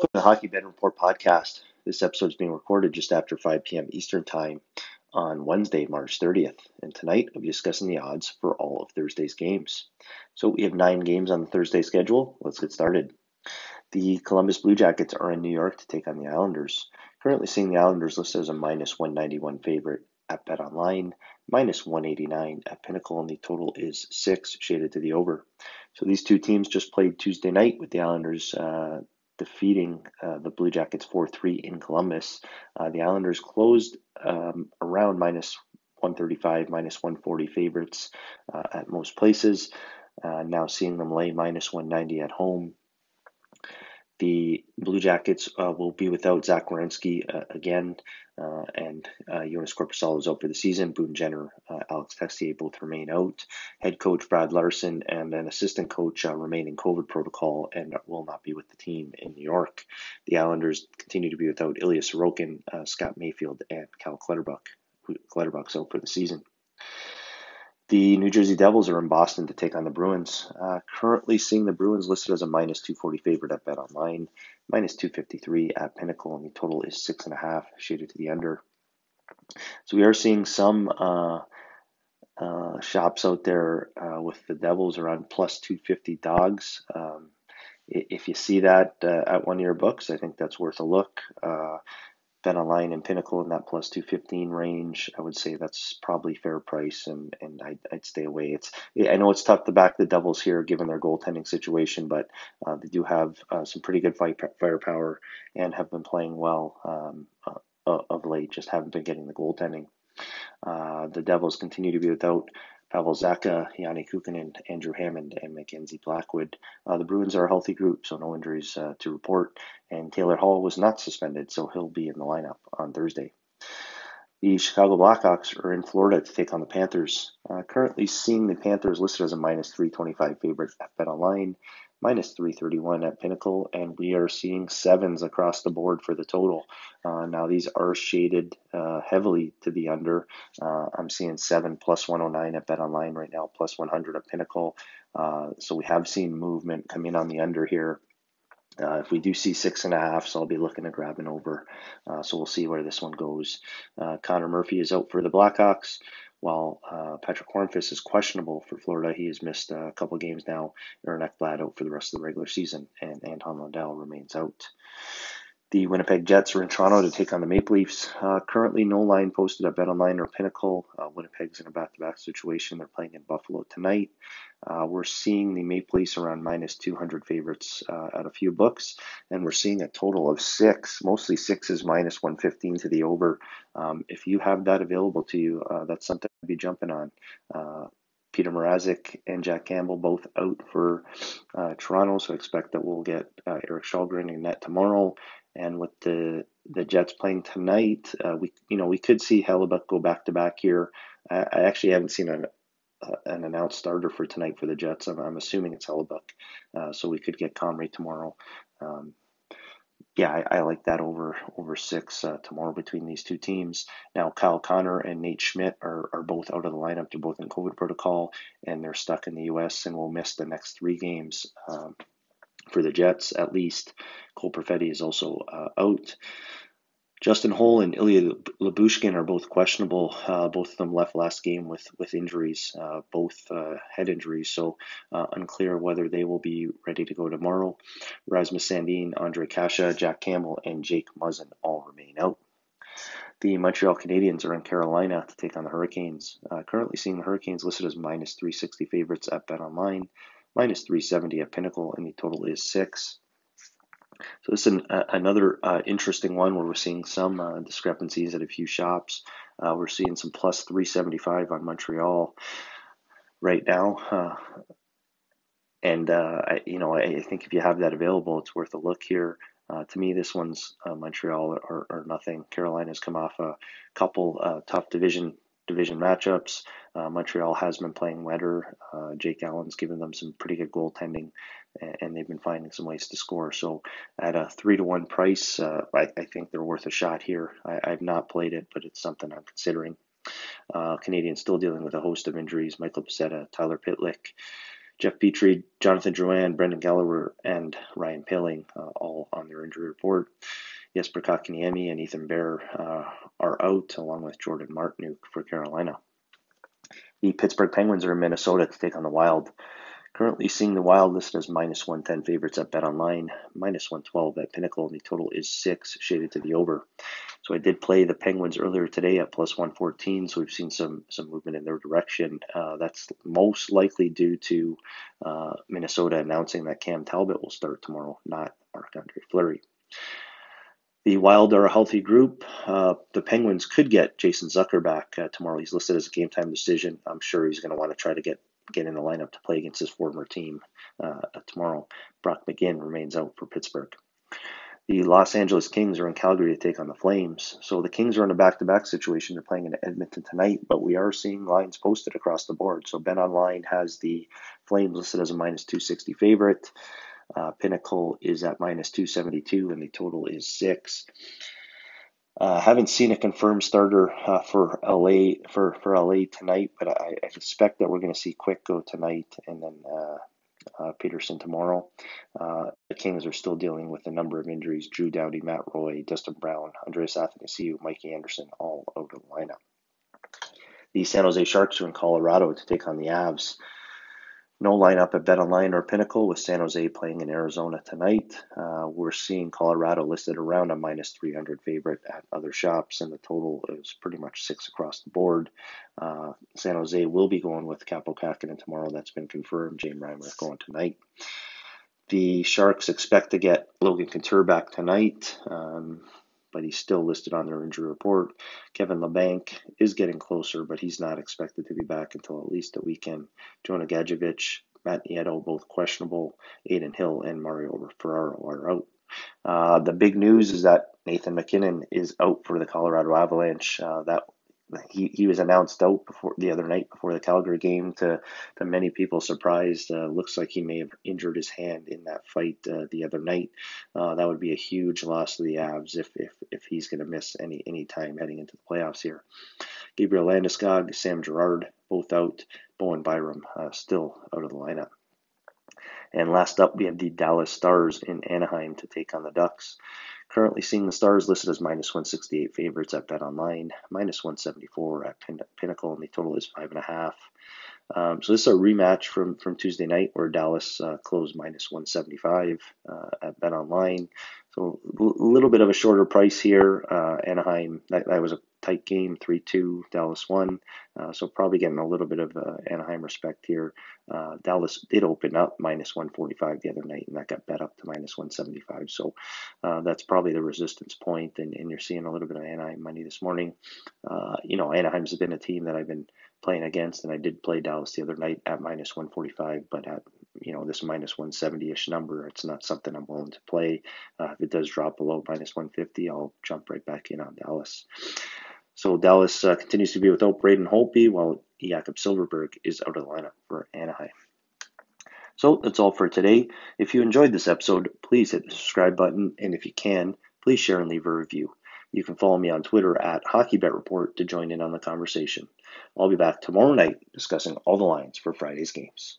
Welcome to the Hockey Bet Report podcast. This episode is being recorded just after 5 p.m. Eastern Time on Wednesday, March 30th. And tonight I'll be discussing the odds for all of Thursday's games. So we have nine games on the Thursday schedule. Let's get started. The Columbus Blue Jackets are in New York to take on the Islanders. Currently seeing the Islanders listed as a minus 191 favorite at Bet Online, minus 189 at Pinnacle, and the total is six, shaded to the over. So these two teams just played Tuesday night with the Islanders. Uh, defeating uh, the Blue Jackets 4 3 in Columbus. Uh, the Islanders closed um, around minus 135, minus 140 favorites uh, at most places. Uh, now seeing them lay minus 190 at home. The Blue Jackets uh, will be without Zach Werenski uh, again, uh, and uh, Joonas Korpisalo is out for the season. Boone Jenner, uh, Alex Texier both remain out. Head coach Brad Larsen and an assistant coach uh, remain in COVID protocol and will not be with the team in New York. The Islanders continue to be without Ilya Sorokin, uh, Scott Mayfield, and Cal Clutterbuck, Clutterbuck's out for the season. The New Jersey Devils are in Boston to take on the Bruins. Uh, currently seeing the Bruins listed as a minus 240 favorite at Bet Online, minus 253 at Pinnacle, and the total is six and a half, shaded to the under. So we are seeing some uh, uh, shops out there uh, with the Devils around plus 250 dogs. Um, if you see that uh, at one of your books, I think that's worth a look. Online and Pinnacle in that plus 215 range. I would say that's probably fair price, and and I'd, I'd stay away. It's I know it's tough to back the Devils here given their goaltending situation, but uh, they do have uh, some pretty good firepower and have been playing well um, uh, of late. Just haven't been getting the goaltending. Uh, the Devils continue to be without Pavel Zacha, Janne Kuokkanen, Andrew Hammond, and Mackenzie Blackwood. Uh, the Bruins are a healthy group, so no injuries uh, to report. And Taylor Hall was not suspended, so he'll be in the lineup on Thursday. The Chicago Blackhawks are in Florida to take on the Panthers. Uh, currently seeing the Panthers listed as a minus 325 favorite at Bet Online minus 331 at Pinnacle, and we are seeing sevens across the board for the total. Uh, now, these are shaded uh, heavily to the under. Uh, I'm seeing 7 plus 109 at Bet Online right now, plus 100 at Pinnacle. Uh, so we have seen movement come in on the under here. Uh, if we do see six and a half, so I'll be looking to grab an over. Uh, so we'll see where this one goes. Uh, Connor Murphy is out for the Blackhawks. While uh, Patric Hornqvist is questionable for Florida, he has missed a couple games now. Aaron Ekblad out for the rest of the regular season, and Anton Lundell remains out. The Winnipeg Jets are in Toronto to take on the Maple Leafs. Uh, currently, no line posted at BetOnline or Pinnacle. Uh, Winnipeg's in a back-to-back situation. They're playing in Buffalo tonight. Uh, we're seeing the Maple Leafs around minus 200 favorites uh, at a few books, and we're seeing a total of six, mostly sixes minus 115 to the over. Um, if you have that available to you, uh, that's something to be jumping on. Uh, Peter Mrazek and Jack Campbell both out for uh, Toronto, so expect that we'll get uh, Erik Källgren in net tomorrow. And with the the Jets playing tonight, uh, we you know we could see Hellebuyck go back to back here. I, I actually haven't seen an uh, an announced starter for tonight for the Jets. I'm, I'm assuming it's Hellebuyck, uh, so we could get Comrie tomorrow. Um, yeah, I, I, like that over over six uh, tomorrow between these two teams. Now, Kyle Connor and Nate Schmidt are, are both out of the lineup. They're both in COVID protocol, and they're stuck in the U.S. and will miss the next three games. Um, for the Jets, at least. Cole Perfetti is also uh, out. Justin Holl and Ilya Lyubushkin are both questionable. Uh, both of them left last game with with injuries, uh, both uh, head injuries, so uh, unclear whether they will be ready to go tomorrow. Rasmus Sandin, Ondrej Kase, Jack Campbell, and Jake Muzzin all remain out. The Montreal Canadiens are in Carolina to take on the Hurricanes. Uh, currently seeing the Hurricanes listed as minus 360 favorites at Bet Online minus 370 at Pinnacle, and the total is six. So this is an, uh, another uh, interesting one where we're seeing some uh, discrepancies at a few shops. Uh, we're seeing some plus 375 on Montreal right now. Uh, and, uh, I, you know, I, think if you have that available, it's worth a look here. to me, this one's Montreal or, or, nothing. Carolina's come off a couple tough division division matchups. Uh, Montreal has been playing wetter. Uh, Jake Allen's given them some pretty good goaltending, and, and, they've been finding some ways to score. So at a three to one price, uh, I, I, think they're worth a shot here. I, have not played it, but it's something I'm considering. Uh, Canadiens still dealing with a host of injuries: Michael Pezzetta, Tyler Pitlick. Jeff Petry, Jonathan Drouin, Brendan Gallagher, and Ryan Poehling uh, all on their injury report. Jesper Kotkaniemi and Ethan Bear uh, are out, along with Jordan Martinook for Carolina. The Pittsburgh Penguins are in Minnesota to take on the Wild. Currently seeing the Wild listed as minus 110 favorites at Bet Online, minus 112 at Pinnacle, and the total is six, shaded to the over. So I did play the Penguins earlier today at plus 114, so we've seen some some movement in their direction. Uh, that's most likely due to uh, Minnesota announcing that Cam Talbot will start tomorrow, not Marc Andre Fleury. The Wild are a healthy group. Uh, the Penguins could get Jason Zucker back uh, tomorrow. He's listed as a game time decision. I'm sure he's going to want to try to get get in the lineup to play against his former team uh, tomorrow. Brock McGinn remains out for Pittsburgh. The Los Angeles Kings are in Calgary to take on the Flames. So the Kings are in a back-to-back situation. They're playing in Edmonton tonight, but we are seeing lines posted across the board. So Bet Online has the Flames listed as a minus 260 favorite. Uh, Pinnacle is at minus 272, and the total is six. Uh, haven't seen a confirmed starter uh, for LA for, for LA tonight, but I, I suspect that we're going to see Quick go tonight and then uh, uh Petersen tomorrow. Uh, the Kings are still dealing with a number of injuries: Drew Doughty, Matt Roy, Dustin Brown, Andreas Athanasiou, Mikey Anderson, all out of the lineup. The San Jose Sharks are in Colorado to take on the Avs. No lineup at BetOnline or Pinnacle with San Jose playing in Arizona tonight. Uh, we're seeing Colorado listed around a minus 300 favorite at other shops, and the total is pretty much six across the board. Uh, San Jose will be going with Kaapo Kähkönen tomorrow. That's been confirmed. James Reimer going tonight. The Sharks expect to get Logan Couture back tonight. Um, but he's still listed on their injury report. Kevin Labanc is getting closer, but he's not expected to be back until at least the weekend. Jonah Gadjovich, Matt Nieto, both questionable. Adin Hill and Mario Ferraro are out. Uh, the big news is that Nathan MacKinnon is out for the Colorado Avalanche. Uh, that he, he was announced out before the other night before the Calgary game to, to many people surprised. Uh, looks like he may have injured his hand in that fight uh, the other night. Uh, that would be a huge loss to the Avs if if, if he's going to miss any any time heading into the playoffs here. Gabriel Landeskog, Sam Girard, both out. Bowen Byram uh, still out of the lineup. And last up, we have the Dallas Stars in Anaheim to take on the Ducks. Currently seeing the Stars listed as minus 168 favorites at Bet Online, minus 174 at Pin- Pinnacle, and the total is five and a half. Um, so this is a rematch from from Tuesday night where Dallas uh, closed minus 175 uh, at Bet Online. So a little bit of a shorter price here. Uh, Anaheim that, that was a tight game, 3 2. Dallas won. Uh, so probably getting a little bit of uh, Anaheim respect here. Uh, Dallas did open up minus 145 the other night, and that got bet up to minus 175. So uh, that's probably the resistance point, and, and you're seeing a little bit of Anaheim money this morning. Uh, you know, Anaheim's been a team that I've been playing against, and I did play Dallas the other night at minus 145, but at you know this minus 170ish number, it's not something I'm willing to play. Uh, if it does drop below minus 150, I'll jump right back in on Dallas. So Dallas uh, continues to be without Braden Holtby, while Jakob Silfverberg is out of the lineup for Anaheim. So that's all for today. If you enjoyed this episode, please hit the subscribe button, and if you can, please share and leave a review. You can follow me on Twitter at HockeyBetReport to join in on the conversation. I'll be back tomorrow night discussing all the lines for Friday's games.